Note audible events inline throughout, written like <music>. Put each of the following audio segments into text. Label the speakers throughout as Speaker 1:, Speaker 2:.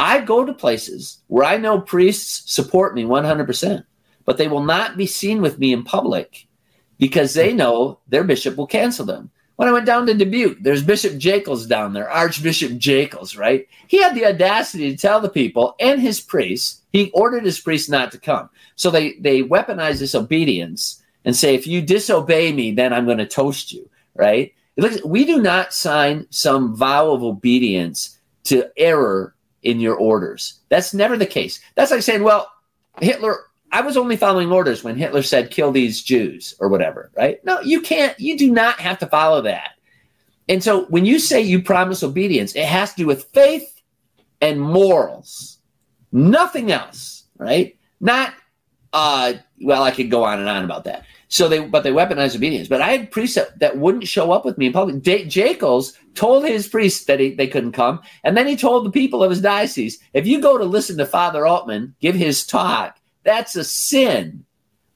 Speaker 1: I go to places where I know priests support me 100%, but they will not be seen with me in public because they know their bishop will cancel them. When I went down to Dubuque, there's Bishop Jackels down there, Archbishop Jackels, right? He had the audacity to tell the people and his priests, he ordered his priests not to come. So they, they weaponize this obedience and say, if you disobey me, then I'm going to toast you, right? We do not sign some vow of obedience to error in your orders. That's never the case. That's like saying, well, Hitler I was only following orders when Hitler said, kill these Jews or whatever, right? No, you can't, you do not have to follow that. And so when you say you promise obedience, it has to do with faith and morals, nothing else, right? Not, uh, well, I could go on and on about that. So they, but they weaponized obedience. But I had priests that wouldn't show up with me in public. D- Jackels told his priests that he, they couldn't come. And then he told the people of his diocese, if you go to listen to Father Altman give his talk, that's a sin.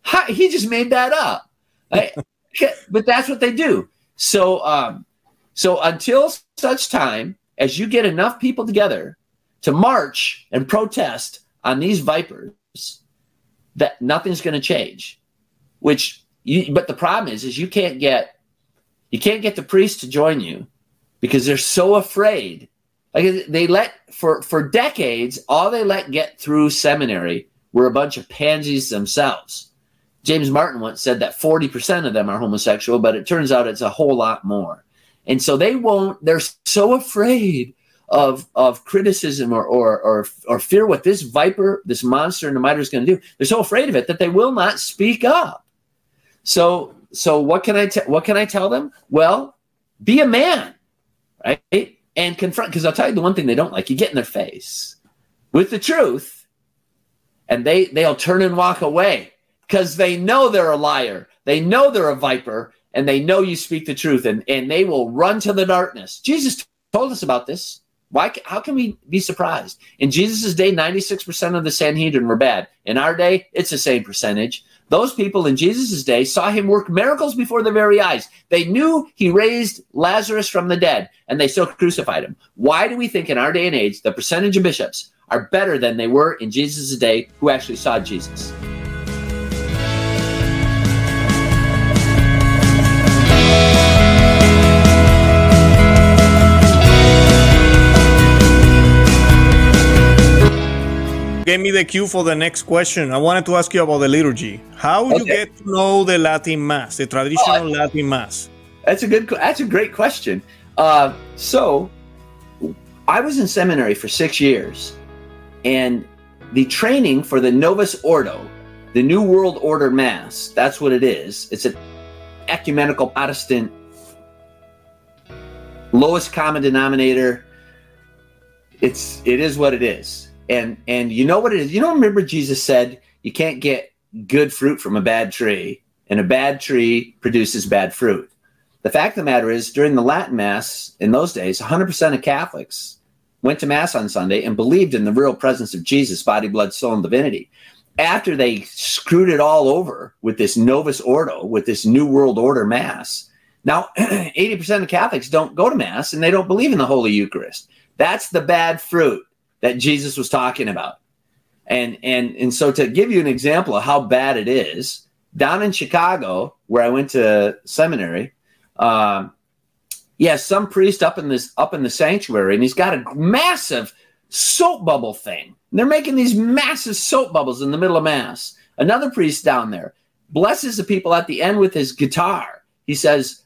Speaker 1: How, he just made that up. <laughs> but that's what they do. So, um, so until such time as you get enough people together to march and protest on these vipers, that nothing's going to change. Which, you, but the problem is, is you can't get, you can't get the priests to join you because they're so afraid. Like they let for for decades, all they let get through seminary were a bunch of pansies themselves. James Martin once said that 40% of them are homosexual, but it turns out it's a whole lot more. And so they won't, they're so afraid of, of criticism or, or, or, or fear what this viper, this monster in the mitre is going to do. They're so afraid of it that they will not speak up. So, so what can I, te- what can I tell them? Well, be a man, right? And confront, because I'll tell you the one thing they don't like, you get in their face with the truth and they they'll turn and walk away because they know they're a liar. They know they're a viper and they know you speak the truth and, and they will run to the darkness. Jesus told us about this. Why, how can we be surprised? In Jesus' day, 96% of the Sanhedrin were bad. In our day, it's the same percentage. Those people in Jesus' day saw him work miracles before their very eyes. They knew he raised Lazarus from the dead, and they still crucified him. Why do we think in our day and age the percentage of bishops are better than they were in Jesus' day who actually saw Jesus.
Speaker 2: Gave me the cue for the next question. I wanted to ask you about the liturgy. How okay. you get to know the Latin Mass, the traditional oh, Latin Mass?
Speaker 1: That's a good. That's a great question. Uh, so, I was in seminary for six years, and the training for the Novus Ordo, the New World Order Mass, that's what it is. It's an ecumenical Protestant lowest common denominator. It's it is what it is. And and you know what it is? You don't remember Jesus said you can't get good fruit from a bad tree, and a bad tree produces bad fruit. The fact of the matter is, during the Latin Mass in those days, 100% of Catholics went to Mass on Sunday, and believed in the real presence of Jesus, body, blood, soul, and divinity. After they screwed it all over with this Novus Ordo, with this New World Order Mass, now <clears throat> 80% of Catholics don't go to Mass and they don't believe in the Holy Eucharist. That's the bad fruit that Jesus was talking about. And and and so to give you an example of how bad it is, down in Chicago, where I went to seminary, um, yeah, some priest up in this up in the sanctuary, and he's got a massive soap bubble thing. And they're making these massive soap bubbles in the middle of mass. Another priest down there blesses the people at the end with his guitar. He says,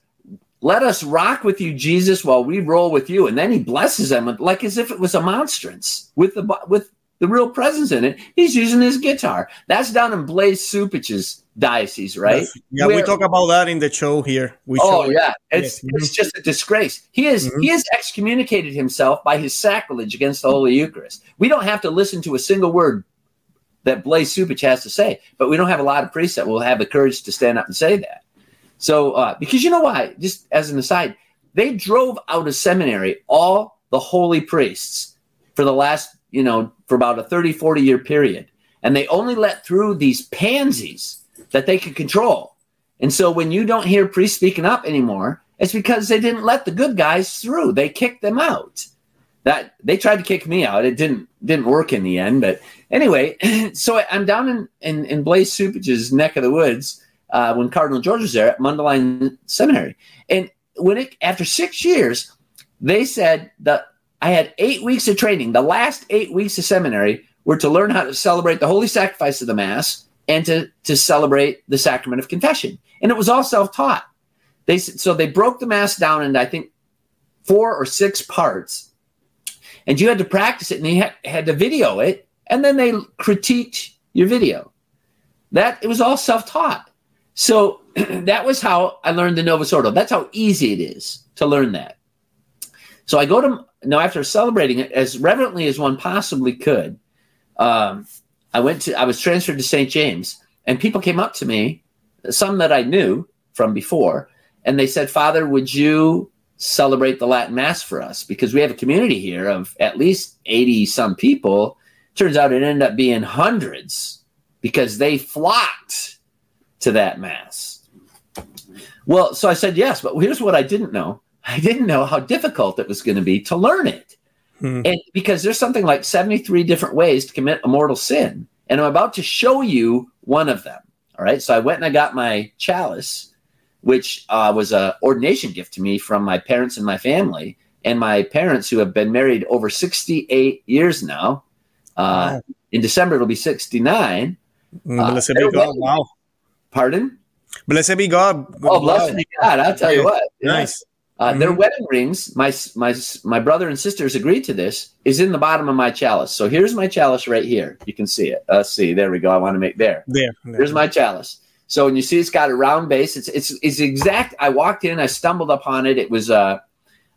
Speaker 1: "Let us rock with you, Jesus, while we roll with you." And then he blesses them like as if it was a monstrance with the with the real presence in it. He's using his guitar. That's down in Blaise Cupich's diocese, right? Yes.
Speaker 2: Yeah, Where, we talk about that in the show here. We
Speaker 1: oh yeah, it's yes. it's just a disgrace. He is mm-hmm. he has excommunicated himself by his sacrilege against the Holy Eucharist. We don't have to listen to a single word that Blaise Cupich has to say, but we don't have a lot of priests that will have the courage to stand up and say that. So uh, because you know why? Just as an aside, they drove out of seminary all the holy priests for the last you know for about a 30 40 year period and they only let through these pansies that they could control. And so when you don't hear priests speaking up anymore, it's because they didn't let the good guys through. They kicked them out. that they tried to kick me out. It didn't didn't work in the end. But anyway, <clears throat> so I'm down in in, in Blaise Cupich's neck of the woods uh, when Cardinal George was there at Mundelein Seminary, and when it after six years, they said that I had eight weeks of training. The last eight weeks of seminary were to learn how to celebrate the holy sacrifice of the Mass and to to celebrate the sacrament of confession, and it was all self taught. They so they broke the Mass down into I think four or six parts. And you had to practice it and you had, had to video it and then they critiqued your video. That it was all self-taught so <clears throat> that was how i learned the novus ordo. That's how easy it is to learn that. So i go to now after celebrating it as reverently as one possibly could um, i went to i was transferred to st james and people came up to me some that i knew from before and they said father would you celebrate the Latin Mass for us? Because we have a community here of at least 80 some people. Turns out it ended up being hundreds because they flocked to that Mass. Well, so I said yes, but here's what I didn't know I didn't know how difficult it was going to be to learn it. Hmm. And because there's something like 73 different ways to commit a mortal sin. And I'm about to show you one of them. All right. So I went and I got my chalice which uh, was a ordination gift to me from my parents and my family. And my parents, who have been married over 68 years now, uh, wow. in December it'll be 69.
Speaker 2: Mm, uh. Wow.
Speaker 1: Pardon?
Speaker 2: Blessed be God.
Speaker 1: Oh, blessed be God. I'll tell you what.
Speaker 2: Nice.
Speaker 1: Uh, mm-hmm. Their wedding rings, my my my brother and sisters agreed to this, is in the bottom of my chalice. So here's my chalice right here. You can see it. Let's see. There we go. I want to make there.
Speaker 2: There. there.
Speaker 1: Here's my chalice. So when you see it's got a round base, it's it's it's exact. I walked in, I stumbled upon it. It was uh,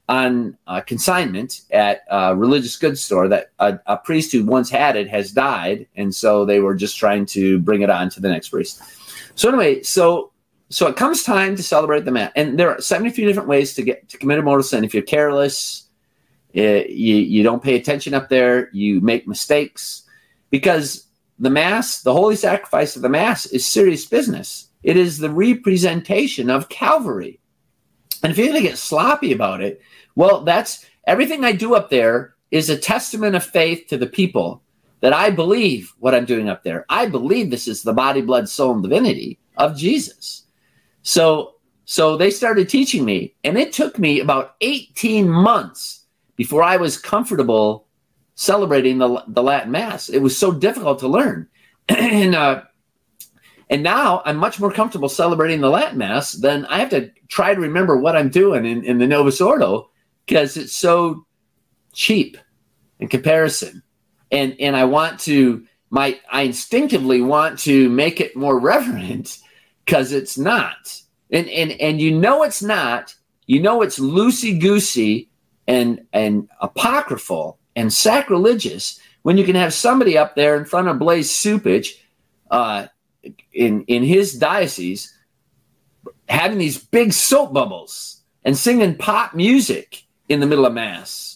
Speaker 1: on uh, consignment at a religious goods store that a, a, priest who once had it has died, and so they were just trying to bring it on to the next priest. So anyway, so so it comes time to celebrate the mass, and there are seventy three different ways to get to commit a mortal sin. If you're careless, it, eh, you you don't pay attention up there, you make mistakes because the Mass, the holy sacrifice of the Mass, is serious business. It is the representation of Calvary. And if you're going to get sloppy about it, well, that's everything I do up there is a testament of faith to the people that I believe what I'm doing up there. I believe this is the body, blood, soul, and divinity of Jesus. So, so they started teaching me, and it took me about 18 months before I was comfortable celebrating the, the Latin Mass. It was so difficult to learn. <clears throat> and, uh, and now I'm much more comfortable celebrating the Latin Mass than I have to try to remember what I'm doing in, in the Novus Ordo because it's so cheap in comparison. And, and I want to, my, I instinctively want to make it more <laughs> reverent because it's not. And, and, and you know it's not, you know it's loosey goosey and, and apocryphal and sacrilegious when you can have somebody up there in front of Blaise Cupich uh, in in his diocese having these big soap bubbles and singing pop music in the middle of mass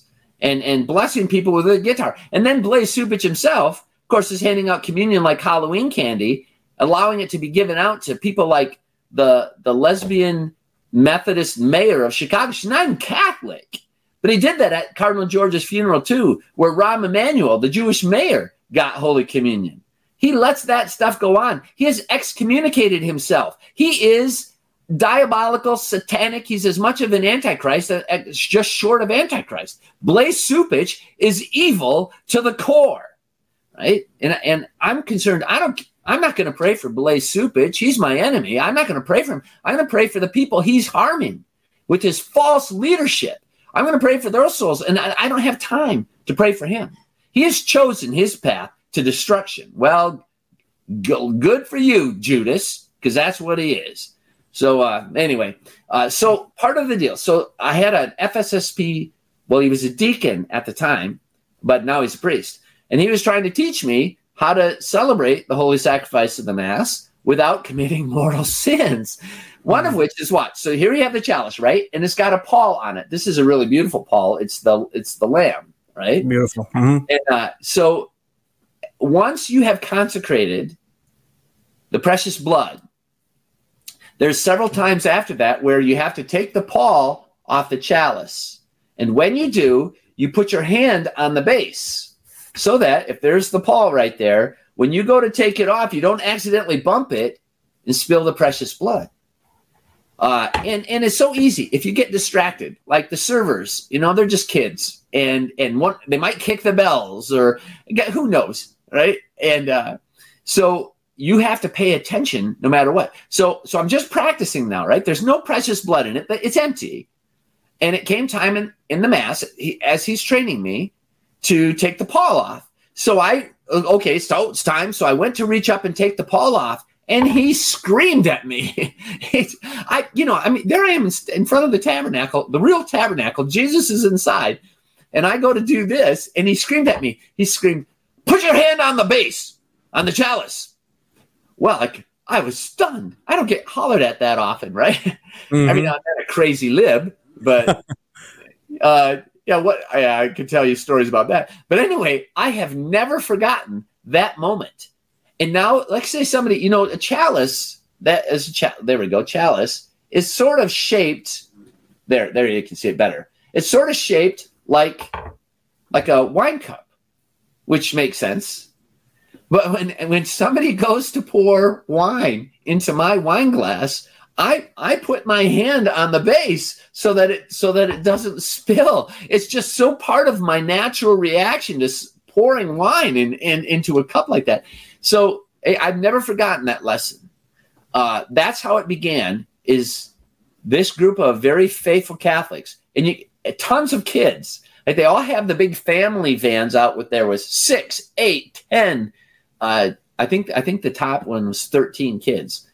Speaker 1: and and blessing people with a guitar. And then Blaise Cupich himself, of course, is handing out communion like Halloween candy, allowing it to be given out to people like the the lesbian Methodist mayor of Chicago. She's not even Catholic. But he did that at Cardinal George's funeral too, where Rahm Emanuel, the Jewish mayor, got Holy Communion. He lets that stuff go on. He has excommunicated himself. He is diabolical, satanic. He's as much of an antichrist as just short of antichrist. Blaise Cupich is evil to the core, right? And and I'm concerned. I don't. I'm not going to pray for Blaise Cupich. He's my enemy. I'm not going to pray for him. I'm going to pray for the people he's harming with his false leadership. I'm going to pray for their souls, and I, I don't have time to pray for him. He has chosen his path to destruction. Well, go, good for you, Judas, because that's what he is. So uh, anyway, uh, so part of the deal. So I had an FSSP. Well, he was a deacon at the time, but now he's a priest, and he was trying to teach me how to celebrate the holy sacrifice of the mass without committing <laughs> mortal sins. One of mm-hmm. which is what? So here you have the chalice, right? And it's got a pall on it. This is a really beautiful pall. It's the it's the lamb, right?
Speaker 2: Beautiful. Mm-hmm.
Speaker 1: And uh, so once you have consecrated the precious blood, there's several times after that where you have to take the pall off the chalice. And when you do, you put your hand on the base so that if there's the pall right there, when you go to take it off, you don't accidentally bump it and spill the precious blood. Uh, and and it's so easy if you get distracted, like the servers, you know, they're just kids, and and one they might kick the bells or who knows, right? And uh, so you have to pay attention no matter what. So so I'm just practicing now, right? There's no precious blood in it, but it's empty. And it came time in, in the mass he, as he's training me to take the pall off. So I okay, so it's time. So I went to reach up and take the pall off, and he screamed at me. <laughs> I, you know, I mean, there I am in front of the tabernacle, the real tabernacle. Jesus is inside, and I go to do this, and he screamed at me. He screamed, "Put your hand on the base, on the chalice." Well, like I was stunned. I don't get hollered at that often, right? Mm-hmm. <laughs> I mean, I'm not a crazy lib, but <laughs> uh, yeah, what I, I could tell you stories about that. But anyway, I have never forgotten that moment and now, let's say somebody, you know, a chalice that is a. There we go. Chalice is sort of shaped. There, there you can see it better. It's sort of shaped like like a wine cup, which makes sense. But when when somebody goes to pour wine into my wine glass, I I put my hand on the base so that it so that it doesn't spill. It's just so part of my natural reaction to pouring wine in, in into a cup like that. So I've never forgotten that lesson. Uh, that's how it began. Is this group of very faithful Catholics and you, tons of kids. Like they all have the big family vans out with there was six, eight, ten. Uh, I think I think the top one was thirteen kids.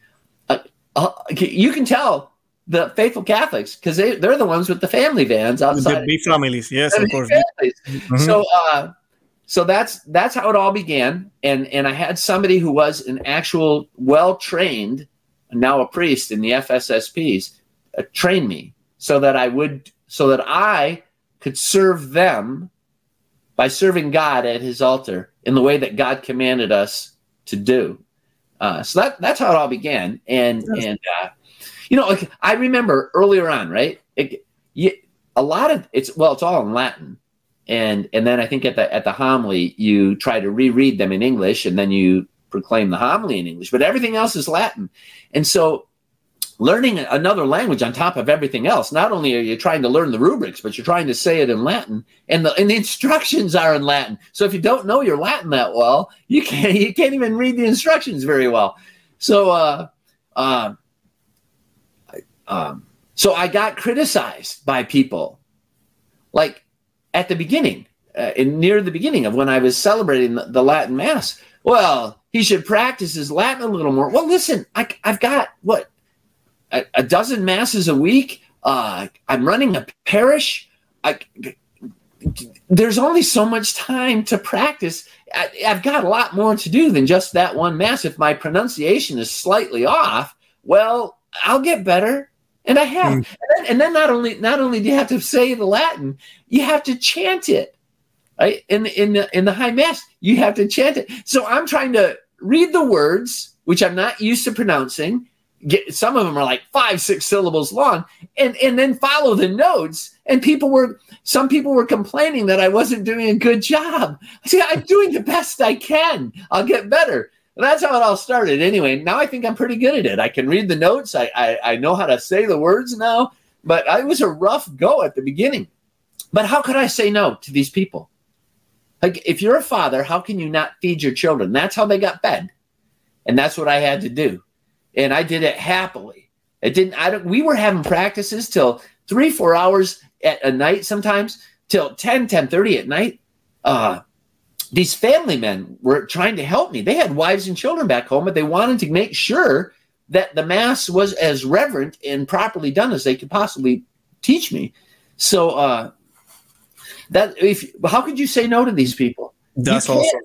Speaker 1: Uh, uh you can tell the faithful Catholics because they they're the ones with the family vans outside.
Speaker 2: The big families, yes, of course.
Speaker 1: Mm-hmm. So uh, so that's that's how it all began and and i had somebody who was an actual well trained now a priest in the fssps uh, train me so that i would so that i could serve them by serving god at his altar in the way that god commanded us to do uh, so that that's how it all began and yes. and uh, you know like i remember earlier on right it, you, a lot of it's well it's all in latin and and then I think at the at the homily you try to reread them in English, and then you proclaim the homily in English. But everything else is Latin, and so learning another language on top of everything else. Not only are you trying to learn the rubrics, but you're trying to say it in Latin, and the and the instructions are in Latin. So if you don't know your Latin that well, you can't <laughs> you can't even read the instructions very well. So uh, uh, um, so I got criticized by people, like at the beginning, uh, in, near the beginning of when I was celebrating the, the, Latin Mass. Well, he should practice his Latin a little more. Well, listen, I, I, have got what a, a, dozen masses a week. Uh, I'm running a parish. I, there's only so much time to practice. I, I've got a lot more to do than just that one mass. If my pronunciation is slightly off, well, I'll get better and I have. Mm. And, then, and, then, not only not only do you have to say the Latin, you have to chant it. Right? In in the in the high mass, you have to chant it. So I'm trying to read the words, which I'm not used to pronouncing. Get, some of them are like five, six syllables long, and and then follow the notes. And people were some people were complaining that I wasn't doing a good job. I said, I'm doing the best I can. I'll get better that's how it all started. Anyway, now I think I'm pretty good at it. I can read the notes. I, I, I know how to say the words now, but it was a rough go at the beginning. But how could I say no to these people? Like, if you're a father, how can you not feed your children? That's how they got fed, and that's what I had to do, and I did it happily. It didn't. I don't. We were having practices till three, four hours at a night, sometimes till 10, 10 30 at night. Uh, these family men were trying to help me. They had wives and children back home, but they wanted to make sure that the mass was as reverent and properly done as they could possibly teach me. So uh, that if how could you say no to these people?
Speaker 2: That's awesome.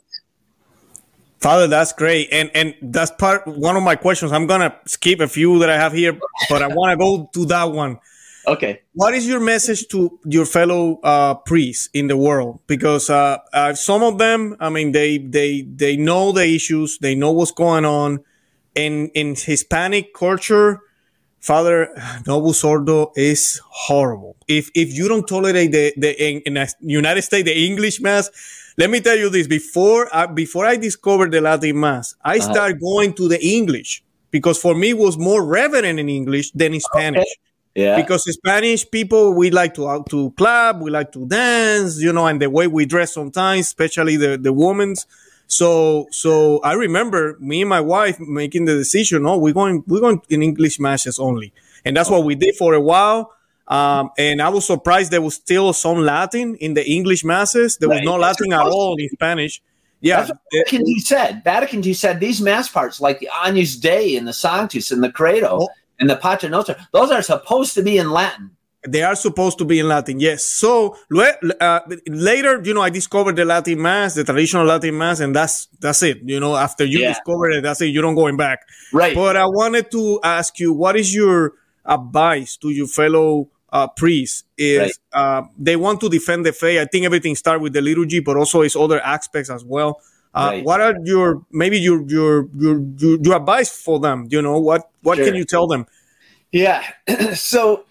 Speaker 2: Father, that's great. And and that's part one of my questions. I'm gonna skip a few that I have here, but I want to go to that one.
Speaker 1: Okay.
Speaker 2: What is your message to your fellow uh, priests in the world? Because uh, uh, some of them, I mean, they they they know the issues, they know what's going on, and in Hispanic culture, Father Novus Ordo is horrible. If if you don't tolerate the the in, in the United States the English mass, let me tell you this: before I, before I discovered the Latin mass, I uh-huh. started going to the English because for me it was more reverent in English than in Spanish. Okay. Yeah. Because Spanish people, we like to out to club, we like to dance, you know, and the way we dress sometimes, especially the the women's. So so I remember me and my wife making the decision. Oh, we're going we're going in English matches only, and that's what we did for a while. Um, and I was surprised there was still some Latin in the English masses. There was right. no Latin at all in Spanish. Yeah,
Speaker 1: Vatican II said. Vatican II said these mass parts, like the Agnus Dei and the Sanctus and the Credo, oh and the Pater Noster, those are supposed to be in Latin.
Speaker 2: They are supposed to be in Latin, yes. So uh, later, you know, I discovered the Latin Mass, the traditional Latin Mass, and that's that's it. You know, after you yeah. discover it, that's it. You don't going back.
Speaker 1: Right.
Speaker 2: But I wanted to ask you, what is your advice to your fellow uh, priests? Is right. uh, they want to defend the faith? I think everything starts with the liturgy, but also its other aspects as well. Uh, right. What are your maybe your, your your your your advice for them? You know what what sure. can you tell them?
Speaker 1: Yeah, <clears throat> so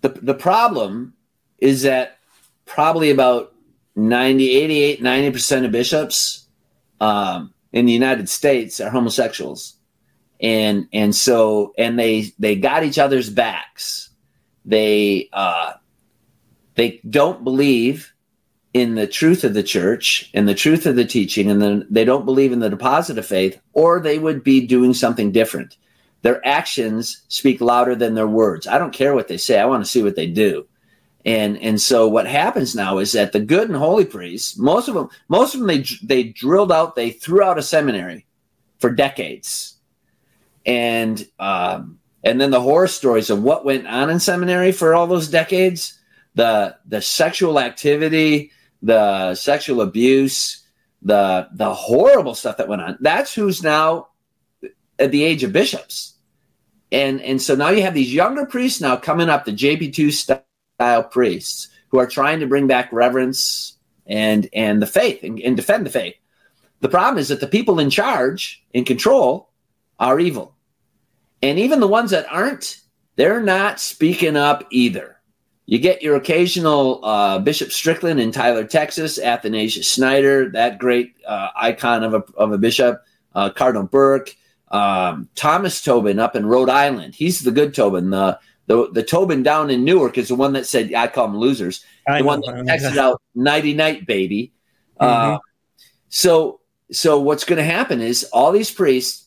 Speaker 1: the the problem is that probably about 90, 88, 90 percent of bishops um, in the United States are homosexuals, and and so and they they got each other's backs. They uh, they don't believe in the truth of the church and the truth of the teaching, and then they don't believe in the deposit of faith, or they would be doing something different. Their actions speak louder than their words. I don't care what they say. I want to see what they do. And and so what happens now is that the good and holy priests, most of them, most of them, they they drilled out, they threw out a seminary for decades, and um, and then the horror stories of what went on in seminary for all those decades, the the sexual activity, the sexual abuse, the the horrible stuff that went on. That's who's now at the age of bishops. And and so now you have these younger priests now coming up, the JP2 style priests who are trying to bring back reverence and and the faith and, and defend the faith. The problem is that the people in charge, in control, are evil. And even the ones that aren't, they're not speaking up either. You get your occasional uh, Bishop Strickland in Tyler, Texas, Athanasius Schneider, that great uh, icon of a, of a bishop, uh, Cardinal Burke, um, Thomas Tobin up in Rhode Island. He's the good Tobin. The, the, the Tobin down in Newark is the one that said, I call them losers, I the know. one that texted out nighty night, baby. Uh, mm-hmm. so, so what's going to happen is all these priests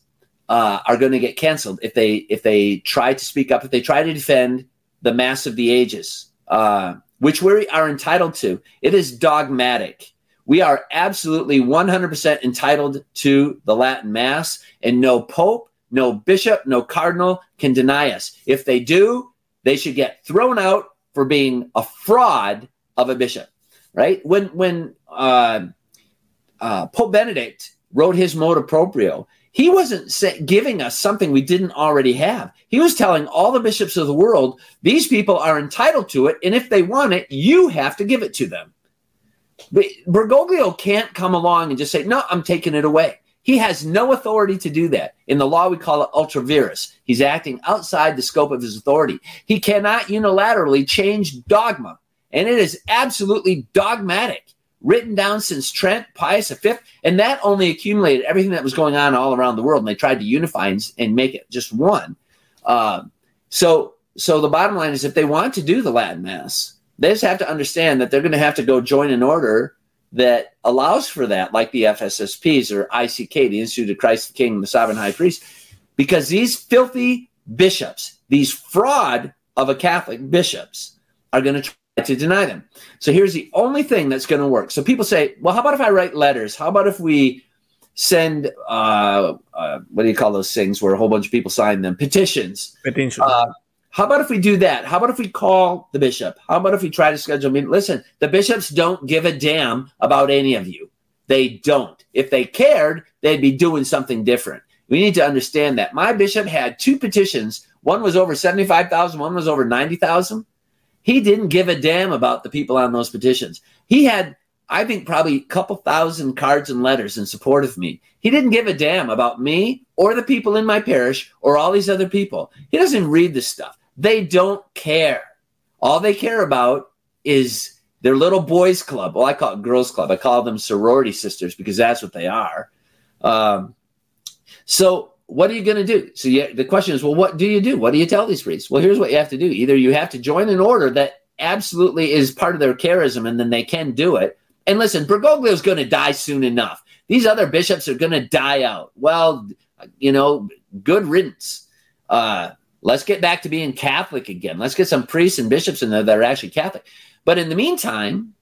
Speaker 1: uh, are going to get canceled if they if they try to speak up, if they try to defend the mass of the ages uh, which we are entitled to. It is dogmatic. We are absolutely 100% entitled to the Latin Mass, and no pope, no bishop, no cardinal can deny us. If they do, they should get thrown out for being a fraud of a bishop, right? When when uh, uh, Pope Benedict wrote his motu proprio, he wasn't giving us something we didn't already have. He was telling all the bishops of the world, these people are entitled to it, and if they want it, you have to give it to them. But Bergoglio can't come along and just say, no, I'm taking it away. He has no authority to do that. In the law, we call it ultra vires. He's acting outside the scope of his authority. He cannot unilaterally change dogma, and it is absolutely dogmatic written down since Trent, Pius V, and that only accumulated everything that was going on all around the world. And they tried to unify and, and make it just one. Uh, so, so the bottom line is, if they want to do the Latin Mass, they just have to understand that they're going to have to go join an order that allows for that, like the FSSPs or ICK, the Institute of Christ the King, the Sovereign High Priest, because these filthy bishops, these fraud of a Catholic bishops, are going to to deny them. So here's the only thing that's going to work. So people say, well, how about if I write letters? How about if we send, uh, uh, what do you call those things where a whole bunch of people sign them? Petitions.
Speaker 2: Petitions.
Speaker 1: Uh, how about if we do that? How about if we call the bishop? How about if we try to schedule a meeting? Listen, the bishops don't give a damn about any of you. They don't. If they cared, they'd be doing something different. We need to understand that. My bishop had two petitions. One was over 75,000, one was over 90,000. He didn't give a damn about the people on those petitions. He had I think probably a couple thousand cards and letters in support of me. He didn't give a damn about me or the people in my parish or all these other people. He doesn't read this stuff. They don't care. All they care about is their little boys club. Well, I call it girls club. I call them sorority sisters because that's what they are. Um, so what are you going to do? So you, the question is, well, what do you do? What do you tell these priests? Well, here's what you have to do. Either you have to join an order that absolutely is part of their charism and then they can do it. And listen, Bergoglio is going to die soon enough. These other bishops are going to die out. Well, you know, good riddance. Uh, let's get back to being Catholic again. Let's get some priests and bishops in there that are actually Catholic. But in the meantime,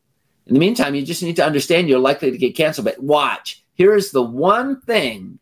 Speaker 1: in the meantime, you just need to understand you're likely to get canceled. But watch, here's the one thing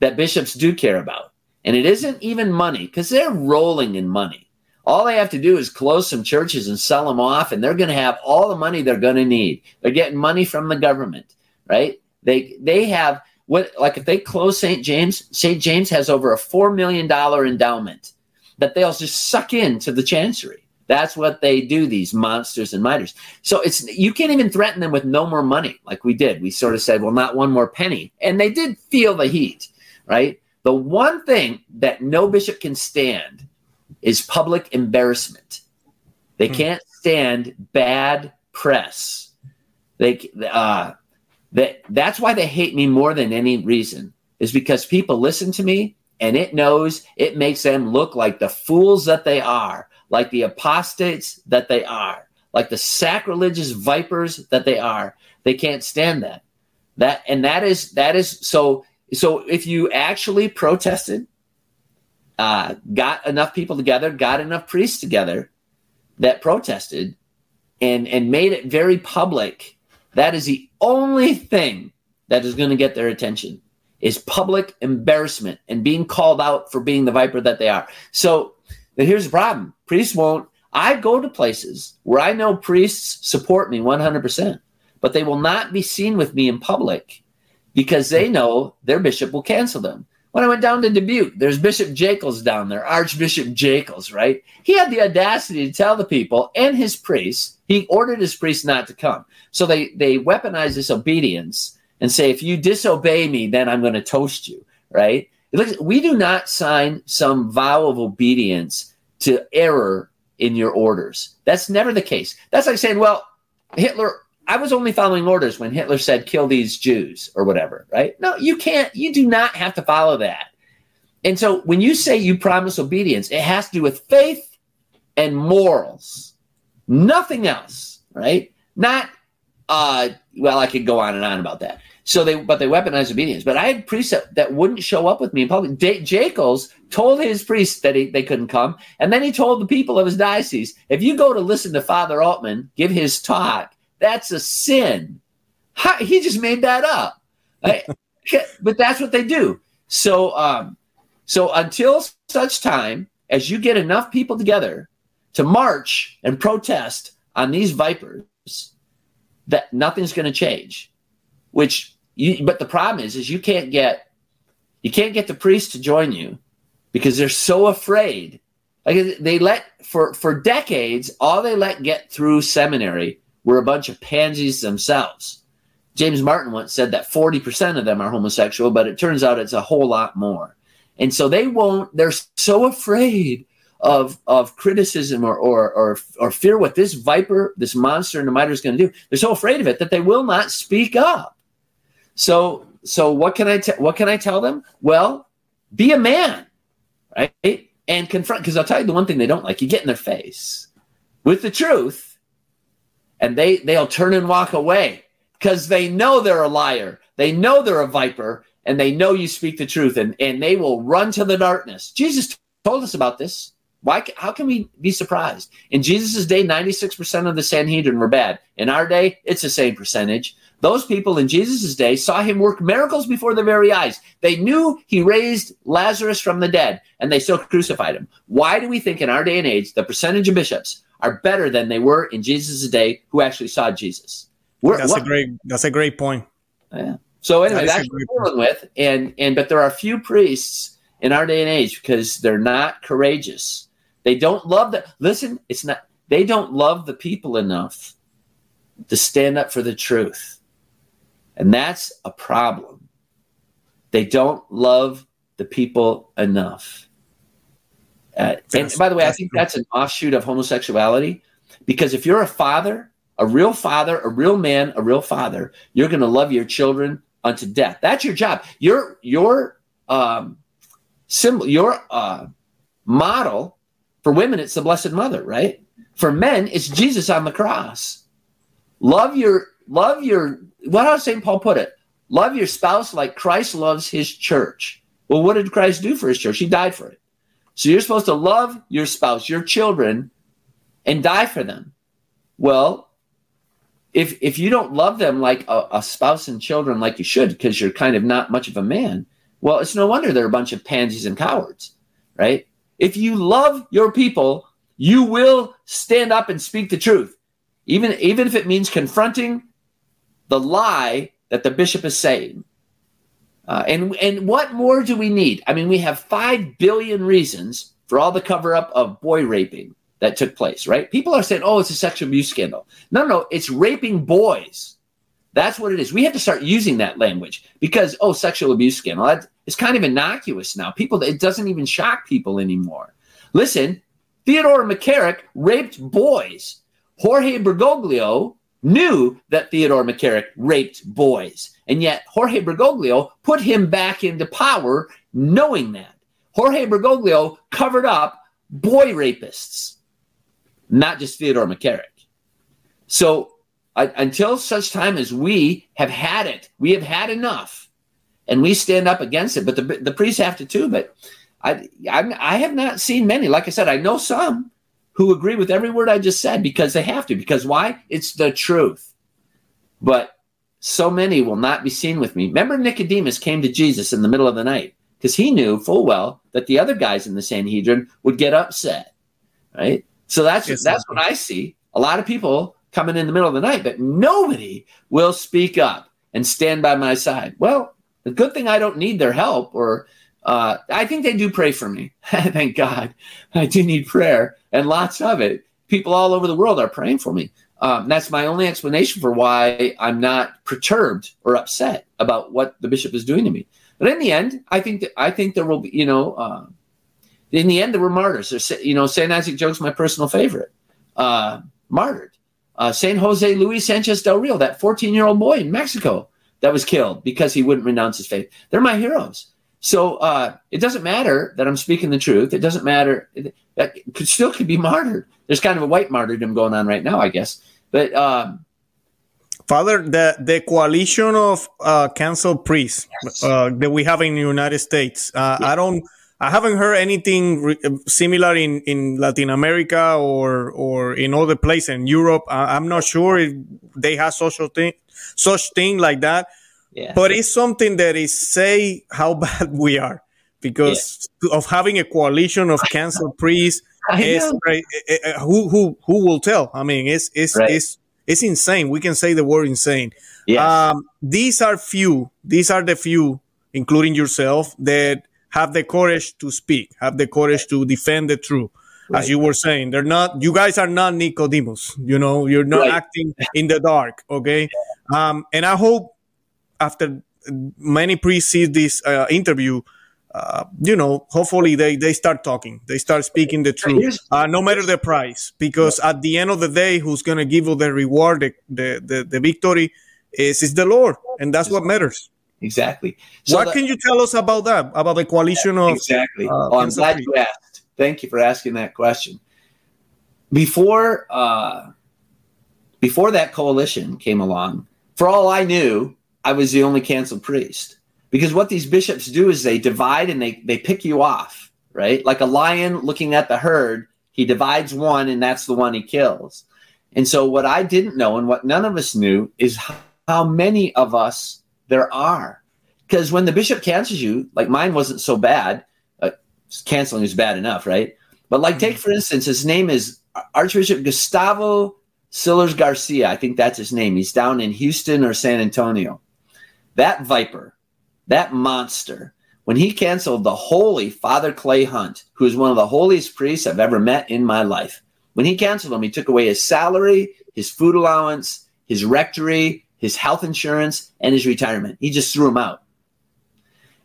Speaker 1: that bishops do care about. And it isn't even money because they're rolling in money. All they have to do is close some churches and sell them off, and they're going to have all the money they're going to need. They're getting money from the government, right? They they have what like if they close St. James, St. James has over a four million dollar endowment that they'll just suck into the chancery. That's what they do, these monsters and miters. So it's you can't even threaten them with no more money like we did. We sort of said, well, not one more penny. And they did feel the heat, right? The one thing that no bishop can stand is public embarrassment. They hmm. can't stand bad press. They uh, that that's why they hate me more than any reason is because people listen to me and it knows it makes them look like the fools that they are, like the apostates that they are, like the sacrilegious vipers that they are. They can't stand that. That and that is that is so so if you actually protested uh, got enough people together, got enough priests together that protested and, and made it very public. That is the only thing that is going to get their attention is public embarrassment and being called out for being the viper that they are. So here's the problem. Priests won't. I go to places where I know priests support me 100%, but they will not be seen with me in public because they know their bishop will cancel them. When I went down to Dubuque, there's Bishop Jackels down there, Archbishop Jackels, right? He had the audacity to tell the people and his priests, he ordered his priests not to come. So they, they weaponize this obedience and say, if you disobey me, then I'm going to toast you, right? We do not sign some vow of obedience to error in your orders. That's never the case. That's like saying, well, Hitler I was only following orders when Hitler said, kill these Jews or whatever, right? No, you can't, you do not have to follow that. And so when you say you promise obedience, it has to do with faith and morals, nothing else, right? Not, uh, well, I could go on and on about that. So they, but they weaponized obedience. But I had priests that, wouldn't show up with me in public. J- Jackels told his priests that he, they couldn't come, and then he told the people of his diocese, if you go to listen to Father Altman give his talk, that's a sin. He just made that up. <laughs> but that's what they do. So, um, so until such time as you get enough people together to march and protest on these vipers, that nothing's going to change. Which, you, but the problem is, is you can't get, you can't get the priests to join you because they're so afraid. Like they let for for decades, all they let get through seminary were a bunch of pansies themselves. James Martin once said that 40% of them are homosexual, but it turns out it's a whole lot more. And so they won't, they're so afraid of, of criticism or, or, or, or fear what this viper, this monster in the mitre is going to do. They're so afraid of it that they will not speak up. So, so what can I, what can I tell them? Well, be a man, right? And confront, because I'll tell you the one thing they don't like, you get in their face with the truth and they they'll turn and walk away because they know they're a liar. They know they're a viper and they know you speak the truth and, and they will run to the darkness. Jesus told us about this. Why, how can we be surprised? In Jesus' day, 96% of the Sanhedrin were bad. In our day, it's the same percentage. Those people in Jesus' day saw him work miracles before their very eyes. They knew he raised Lazarus from the dead, and they still crucified him. Why do we think in our day and age the percentage of bishops are better than they were in Jesus' day who actually saw Jesus.
Speaker 2: We're, that's what, a great that's a great point.
Speaker 1: Yeah. So anyway, that that's what we're dealing with. And and but there are a few priests in our day and age because they're not courageous. They don't love the listen, it's not they don't love the people enough to stand up for the truth. And that's a problem. They don't love the people enough. Uh, and by the way, I think that's an offshoot of homosexuality because if you're a father, a real father, a real man, a real father, you're going to love your children unto death. That's your job. Your your um, symbol, your uh, model for women, it's the Blessed Mother, right? For men, it's Jesus on the cross. Love your love your. What how Saint Paul put it? Love your spouse like Christ loves His church. Well, what did Christ do for His church? He died for it. So you're supposed to love your spouse, your children, and die for them. Well, if if you don't love them like a, a spouse and children like you should, because you're kind of not much of a man, well, it's no wonder they're a bunch of pansies and cowards, right? If you love your people, you will stand up and speak the truth, even even if it means confronting the lie that the bishop is saying. Uh, and and what more do we need? I mean, we have five billion reasons for all the cover up of boy raping that took place, right? People are saying, "Oh, it's a sexual abuse scandal." No, no, it's raping boys. That's what it is. We have to start using that language because oh, sexual abuse scandal. it's kind of innocuous now. People, it doesn't even shock people anymore. Listen, Theodore McCarrick raped boys. Jorge Bergoglio knew that Theodore McCarrick raped boys. And yet Jorge Bergoglio put him back into power knowing that. Jorge Bergoglio covered up boy rapists, not just Theodore McCarrick. So uh, until such time as we have had it, we have had enough, and we stand up against it. But the, the priests have to too. But I, I, I have not seen many. Like I said, I know some who agree with every word I just said because they have to. Because why? It's the truth. But so many will not be seen with me. Remember, Nicodemus came to Jesus in the middle of the night because he knew full well that the other guys in the Sanhedrin would get upset, right? So that's yes, that's what I see. A lot of people coming in the middle of the night, but nobody will speak up and stand by my side. Well, the good thing I don't need their help, or uh, I think they do pray for me. <laughs> Thank God, I do need prayer and lots of it. People all over the world are praying for me. Um, that's my only explanation for why I'm not perturbed or upset about what the bishop is doing to me. But in the end, I think that I think there will be, you know, uh, in the end, there were martyrs. There's, you know, Saint Isaac Jogues my personal favorite, uh, martyred. Uh, Saint Jose Luis Sanchez del Rio, that 14 year old boy in Mexico that was killed because he wouldn't renounce his faith. They're my heroes. So uh, it doesn't matter that I'm speaking the truth. It doesn't matter that could still could be martyred. There's kind of a white martyrdom going on right now, I guess. But um,
Speaker 2: Father, the the coalition of uh, canceled priests yes. uh, that we have in the United States, uh, yeah. I don't, I haven't heard anything re- similar in, in Latin America or or in other places in Europe. I, am not sure if they have social thing, such thing like that. Yeah. But it's something that is say how <laughs> bad we are because yeah. of having a coalition of canceled priests. <laughs> Is, right, eh, eh, who who who will tell? I mean, it's it's right. it's it's insane. We can say the word insane. Yes. Um, these are few. These are the few, including yourself, that have the courage to speak, have the courage to defend the truth. Right. As you were saying, they're not. You guys are not Nicodemus. You know, you're not right. acting in the dark. Okay, um, and I hope after many see this uh, interview, uh, you know, hopefully they, they start talking, they start speaking the truth, uh, no matter the price, because at the end of the day, who's going to give you the reward, the, the, the, the, victory is, is the Lord. And that's what matters.
Speaker 1: Exactly.
Speaker 2: So what the, can you tell us about that, about the coalition of.
Speaker 1: Exactly. Uh, oh, I'm glad you asked. Thank you for asking that question. Before, uh, before that coalition came along, for all I knew, I was the only canceled priest. Because what these bishops do is they divide and they, they pick you off, right? Like a lion looking at the herd, he divides one and that's the one he kills. And so, what I didn't know and what none of us knew is how many of us there are. Because when the bishop cancels you, like mine wasn't so bad, uh, canceling is bad enough, right? But, like, take for instance, his name is Archbishop Gustavo Sillers Garcia. I think that's his name. He's down in Houston or San Antonio. That viper, that monster, when he canceled the holy Father Clay Hunt, who is one of the holiest priests I've ever met in my life, when he canceled him, he took away his salary, his food allowance, his rectory, his health insurance, and his retirement. He just threw him out.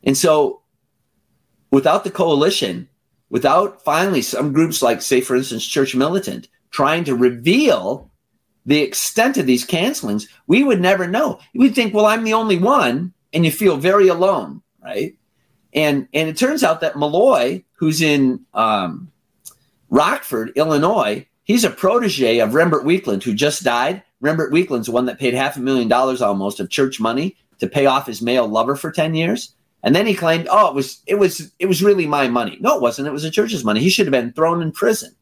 Speaker 1: And so, without the coalition, without finally some groups like, say, for instance, Church Militant, trying to reveal the extent of these cancelings, we would never know. We'd think, well, I'm the only one, and you feel very alone, right? And and it turns out that Malloy, who's in um, Rockford, Illinois, he's a protege of Rembert Weakland, who just died. Rembert Weakland's the one that paid half a million dollars almost of church money to pay off his male lover for 10 years. And then he claimed, oh, it was it was it was really my money. No, it wasn't. It was the church's money. He should have been thrown in prison.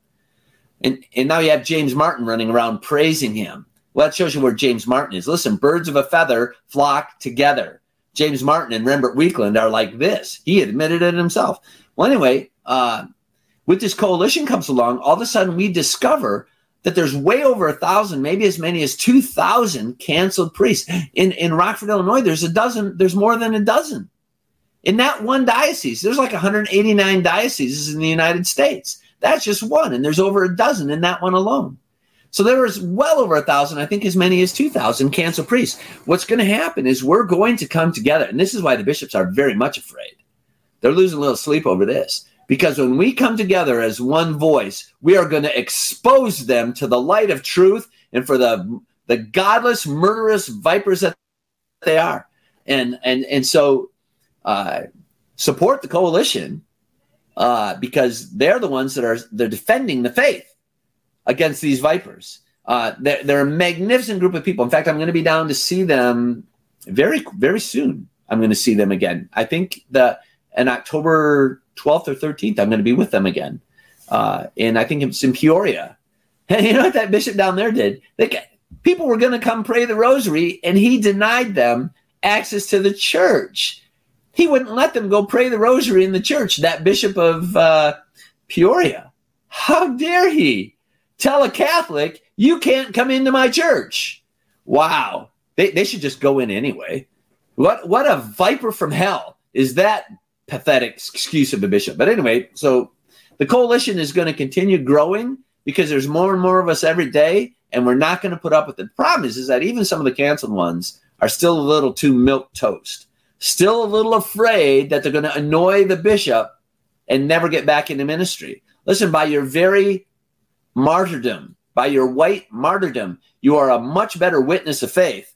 Speaker 1: And and now you have James Martin running around praising him. Well, that shows you where James Martin is. Listen, birds of a feather flock together. James Martin and Rembert Weakland are like this. He admitted it himself. Well, anyway, uh, with this coalition comes along, all of a sudden we discover that there's way over a thousand, maybe as many as two thousand canceled priests in in Rockford, Illinois. There's a dozen. There's more than a dozen in that one diocese. There's like 189 dioceses in the United States. That's just one, and there's over a dozen in that one alone. So there is well over a thousand, I think as many as 2,000 cancel priests. What's going to happen is we're going to come together. And this is why the bishops are very much afraid. They're losing a little sleep over this. Because when we come together as one voice, we are going to expose them to the light of truth and for the, the godless, murderous vipers that they are. And, and, and so uh, support the coalition uh, because they're the ones that are they're defending the faith against these vipers. Uh, they're, they're a magnificent group of people. In fact, I'm going to be down to see them very, very soon. I'm going to see them again. I think the in October 12th or 13th, I'm going to be with them again. Uh, and I think it's in Peoria. And <laughs> you know what that bishop down there did? They, people were going to come pray the rosary, and he denied them access to the church. He wouldn't let them go pray the rosary in the church. That bishop of uh, Peoria. How dare he? tell a Catholic, you can't come into my church. Wow. They, they should just go in anyway. What, what a viper from hell is that pathetic excuse of a bishop. But anyway, so the coalition is going to continue growing because there's more and more of us every day, and we're not going to put up with it. The problem is, is that even some of the canceled ones are still a little too milk toast, still a little afraid that they're going to annoy the bishop and never get back into ministry. Listen, by your very martyrdom, by your white martyrdom, you are a much better witness of faith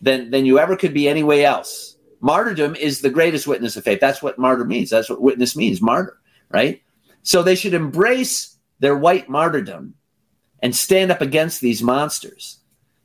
Speaker 1: than, than you ever could be anyway else. Martyrdom is the greatest witness of faith. That's what martyr means. That's what witness means, martyr, right? So they should embrace their white martyrdom and stand up against these monsters.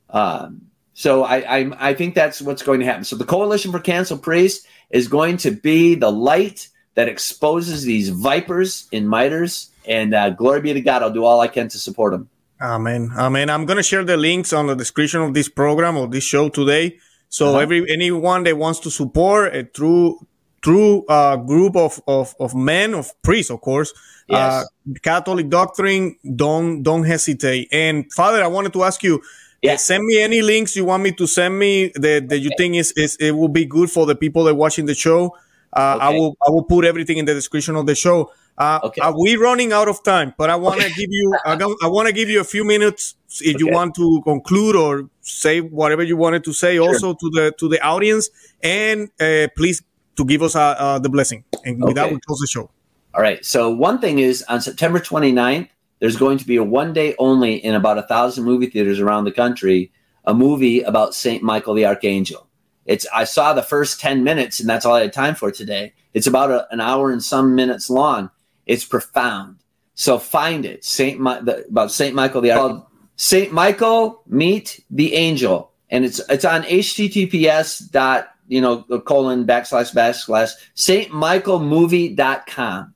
Speaker 1: Um, so I, I, I think that's what's going to happen. So the Coalition for Cancel Priests is going to be the light that exposes these vipers in miters and uh, glory be to God. I'll do all I can to support them.
Speaker 2: Amen. Amen. I'm going to share the links on the description of this program or this show today. So uh-huh. every anyone that wants to support a true true uh, group of, of, of men of priests, of course, uh, yes. uh, Catholic doctrine, don't don't hesitate. And Father, I wanted to ask you. Yeah. Send me any links you want me to send me that, that you think is, is it will be good for the people that are watching the show. Uh, okay. I will I will put everything in the description of the show. Uh, okay. Are we running out of time? But I want to give you I, I want to give you a few minutes if you want to conclude or say whatever you wanted to say sure. also to the to the audience and uh, please to give us uh, uh the blessing and with that we close the show.
Speaker 1: All right. So one thing is on September 29th, there's going to be a one day only in about a thousand movie theaters around the country, a movie about Saint Michael the Archangel. It's I saw the first 10 minutes and that's all I had time for today. It's about a, an hour and some minutes long it's profound. So find it. Saint Mi- the, about Saint Michael the Archangel. Saint Michael meet the angel, and it's it's on https dot you know colon backslash backslash saintmichaelmovie.com.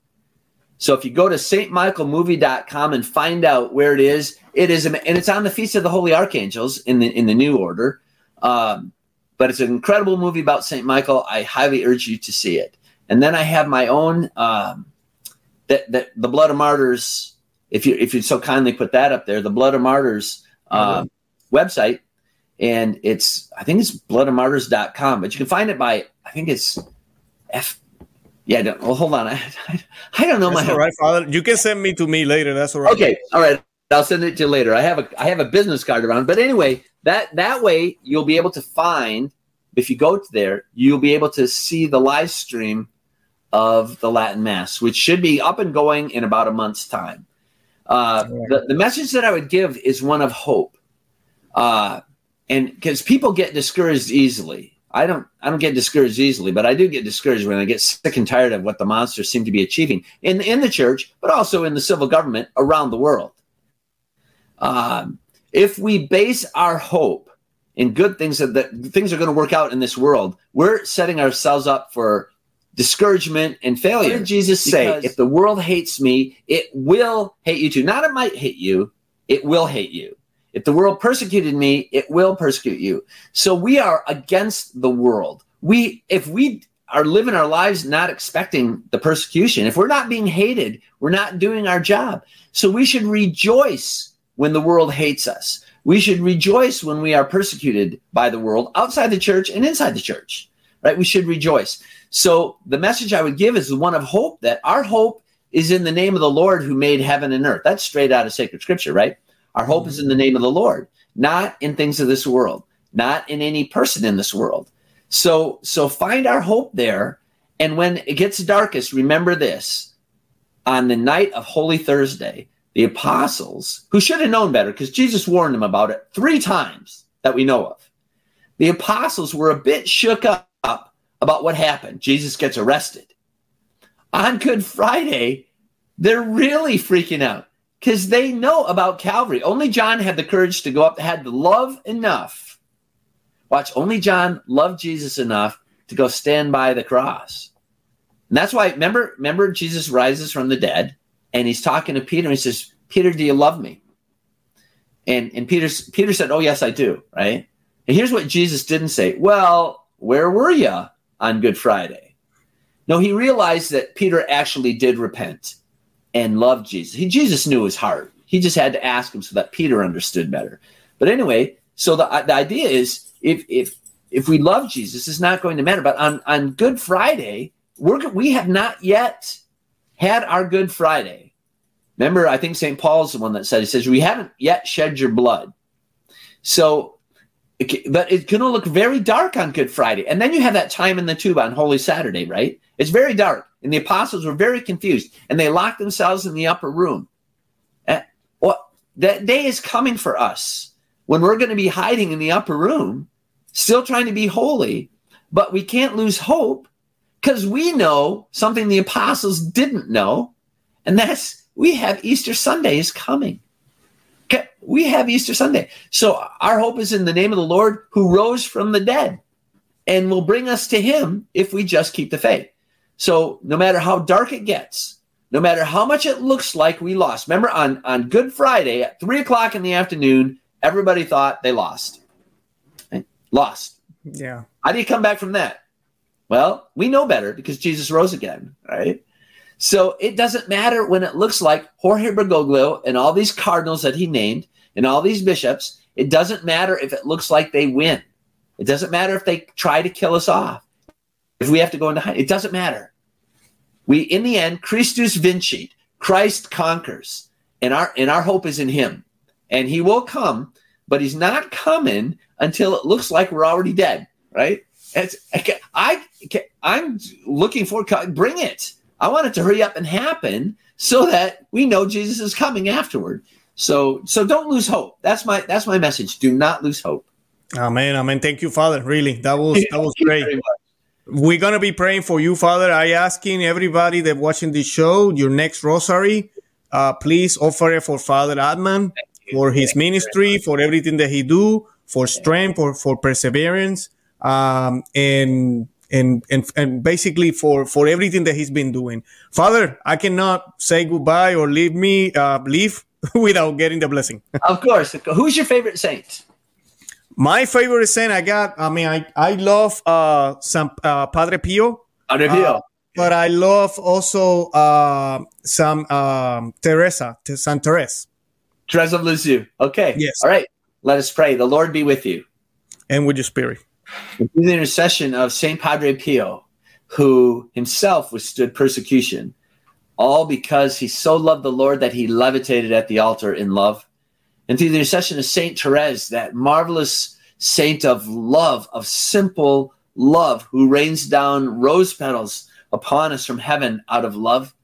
Speaker 1: So if you go to saintmichaelmovie.com and find out where it is, it is and it's on the feast of the holy archangels in the in the new order. Um, but it's an incredible movie about Saint Michael. I highly urge you to see it. And then I have my own um, that, that the blood of martyrs if you if you so kindly put that up there the blood of martyrs uh, mm-hmm. website and it's i think it's bloodofmartyrs.com but you can find it by i think it's f yeah well hold on <laughs> i, I, don't know
Speaker 2: that's my all right father you can send me to me later that's all right
Speaker 1: okay all right I'll send it to you later. I have a I have a business card around, but anyway, that that way you'll be able to find if you go to there, you'll be able to see the live stream of the Latin Mass, which should be up and going in about a month's time. Uh, the, the message that I would give is one of hope. Uh, and because people get discouraged easily. I don't I don't get discouraged easily, but I do get discouraged when I get sick and tired of what the monsters seem to be achieving in in the church, but also in the civil government around the world. Um, if we base our hope in good things that, that things are going to work out in this world, we're setting ourselves up for discouragement and failure. What did Jesus say? Because if the world hates me, it will hate you too. Not it might hate you, it will hate you. If the world persecuted me, it will persecute you. So we are against the world. We, if we are living our lives not expecting the persecution, if we're not being hated, we're not doing our job. So we should rejoice when the world hates us. We should rejoice when we are persecuted by the world outside the church and inside the church, right? We should rejoice. So the message I would give is one of hope that our hope is in the name of the Lord who made heaven and earth. That's straight out of sacred scripture, right? Our hope is mm-hmm. in the name of the Lord, not in things of this world, not in any person in this world. So, so find our hope there. And when it gets darkest, remember this on the night of Holy Thursday, the apostles, who should have known better because Jesus warned them about it three times that we know of, the apostles were a bit shook up about what happened. Jesus gets arrested. On Good Friday, they're really freaking out because they know about Calvary. Only John had the courage to go up, had the love enough. Watch, only John loved Jesus enough to go stand by the cross. And that's why, remember, remember, Jesus rises from the dead and he's talking to Peter and he says, Peter, do you love me? And, and Peter, Peter said, Oh, yes, I do, right? And here's what Jesus didn't say. Well, where were you on Good Friday? No, he realized that Peter actually did repent and loved Jesus. He, Jesus knew his heart. He just had to ask him so that Peter understood better. But anyway, so the, the idea is if if if we love Jesus, it's not going to matter. But on, on Good Friday, we're, we have not yet had our Good Friday. Remember, I think St. Paul's the one that said, he says, we haven't yet shed your blood. So, but it's going to look very dark on Good Friday. And then you have that time in the tube on Holy Saturday, right? It's very dark. And the apostles were very confused and they locked themselves in the upper room. Eh, and, well, that day is coming for us when we're going to be hiding in the upper room, still trying to be holy, but we can't lose hope because we know something the apostles didn't know, and that's we have Easter Sunday is coming. We have Easter Sunday. So our hope is in the name of the Lord who rose from the dead and will bring us to him if we just keep the faith. So no matter how dark it gets, no matter how much it looks like we lost, remember on, on Good Friday at three o'clock in the afternoon, everybody thought they lost. Right? Lost.
Speaker 2: Yeah.
Speaker 1: How do you come back from that? Well, we know better because Jesus rose again, right? So it doesn't matter when it looks like Jorge Bergoglio and all these cardinals that he named and all these bishops. It doesn't matter if it looks like they win. It doesn't matter if they try to kill us off. If we have to go into hiding, it doesn't matter. We, in the end, Christus vincit. Christ conquers, and our and our hope is in Him, and He will come, but He's not coming until it looks like we're already dead. Right? It's, I I'm looking for bring it. I want it to hurry up and happen so that we know Jesus is coming afterward. So so don't lose hope. That's my that's my message. Do not lose hope.
Speaker 2: Amen. Amen. Thank you, Father. Really, that was that was great. We're gonna be praying for you, Father. I asking everybody that watching this show your next rosary. Uh, please offer it for Father Altman for his ministry, for everything that he do, for strength, for for perseverance, um, and and and and basically for for everything that he's been doing. Father, I cannot say goodbye or leave me uh, leave <laughs> without getting the blessing.
Speaker 1: of course. Who's your favorite saint?
Speaker 2: My favorite saint I got, I mean, I, I love uh, San, uh, Padre Pio.
Speaker 1: Padre Pio. Uh,
Speaker 2: but I love also uh, some um, Teresa, San Therese.
Speaker 1: Teresa of Lisieux. Okay.
Speaker 2: Yes.
Speaker 1: All right. Let us pray. The Lord be with you.
Speaker 2: And with your spirit.
Speaker 1: Through the intercession of Saint Padre Pio, who himself withstood persecution, all because he so loved the Lord that he levitated at the altar in love and through the intercession of Saint Therese, that marvelous saint of love, of simple love, who rains down rose petals upon us from heaven out of love,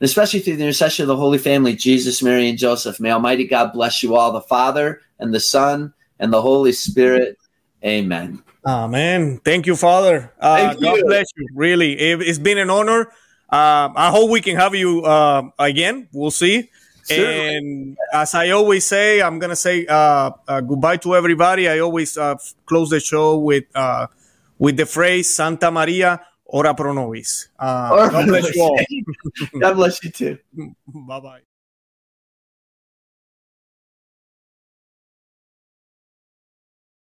Speaker 1: and especially through the intercession of the Holy Family, Jesus, Mary, and Joseph. May Almighty God bless you all, the Father and the Son and the Holy Spirit. Amen.
Speaker 2: Amen. Thank you, Father. Uh,
Speaker 1: Thank
Speaker 2: God
Speaker 1: you.
Speaker 2: bless you. Really, it, has been an honor. Uh, I hope we can have you uh, again. We'll see.
Speaker 1: Certainly.
Speaker 2: And as I always say, I'm gonna say uh, uh, goodbye to everybody. I always uh, close the show with uh, with the phrase "Santa Maria, ora pro nobis." Uh, God bless you all. <laughs>
Speaker 1: God bless you too. <laughs>
Speaker 2: bye bye.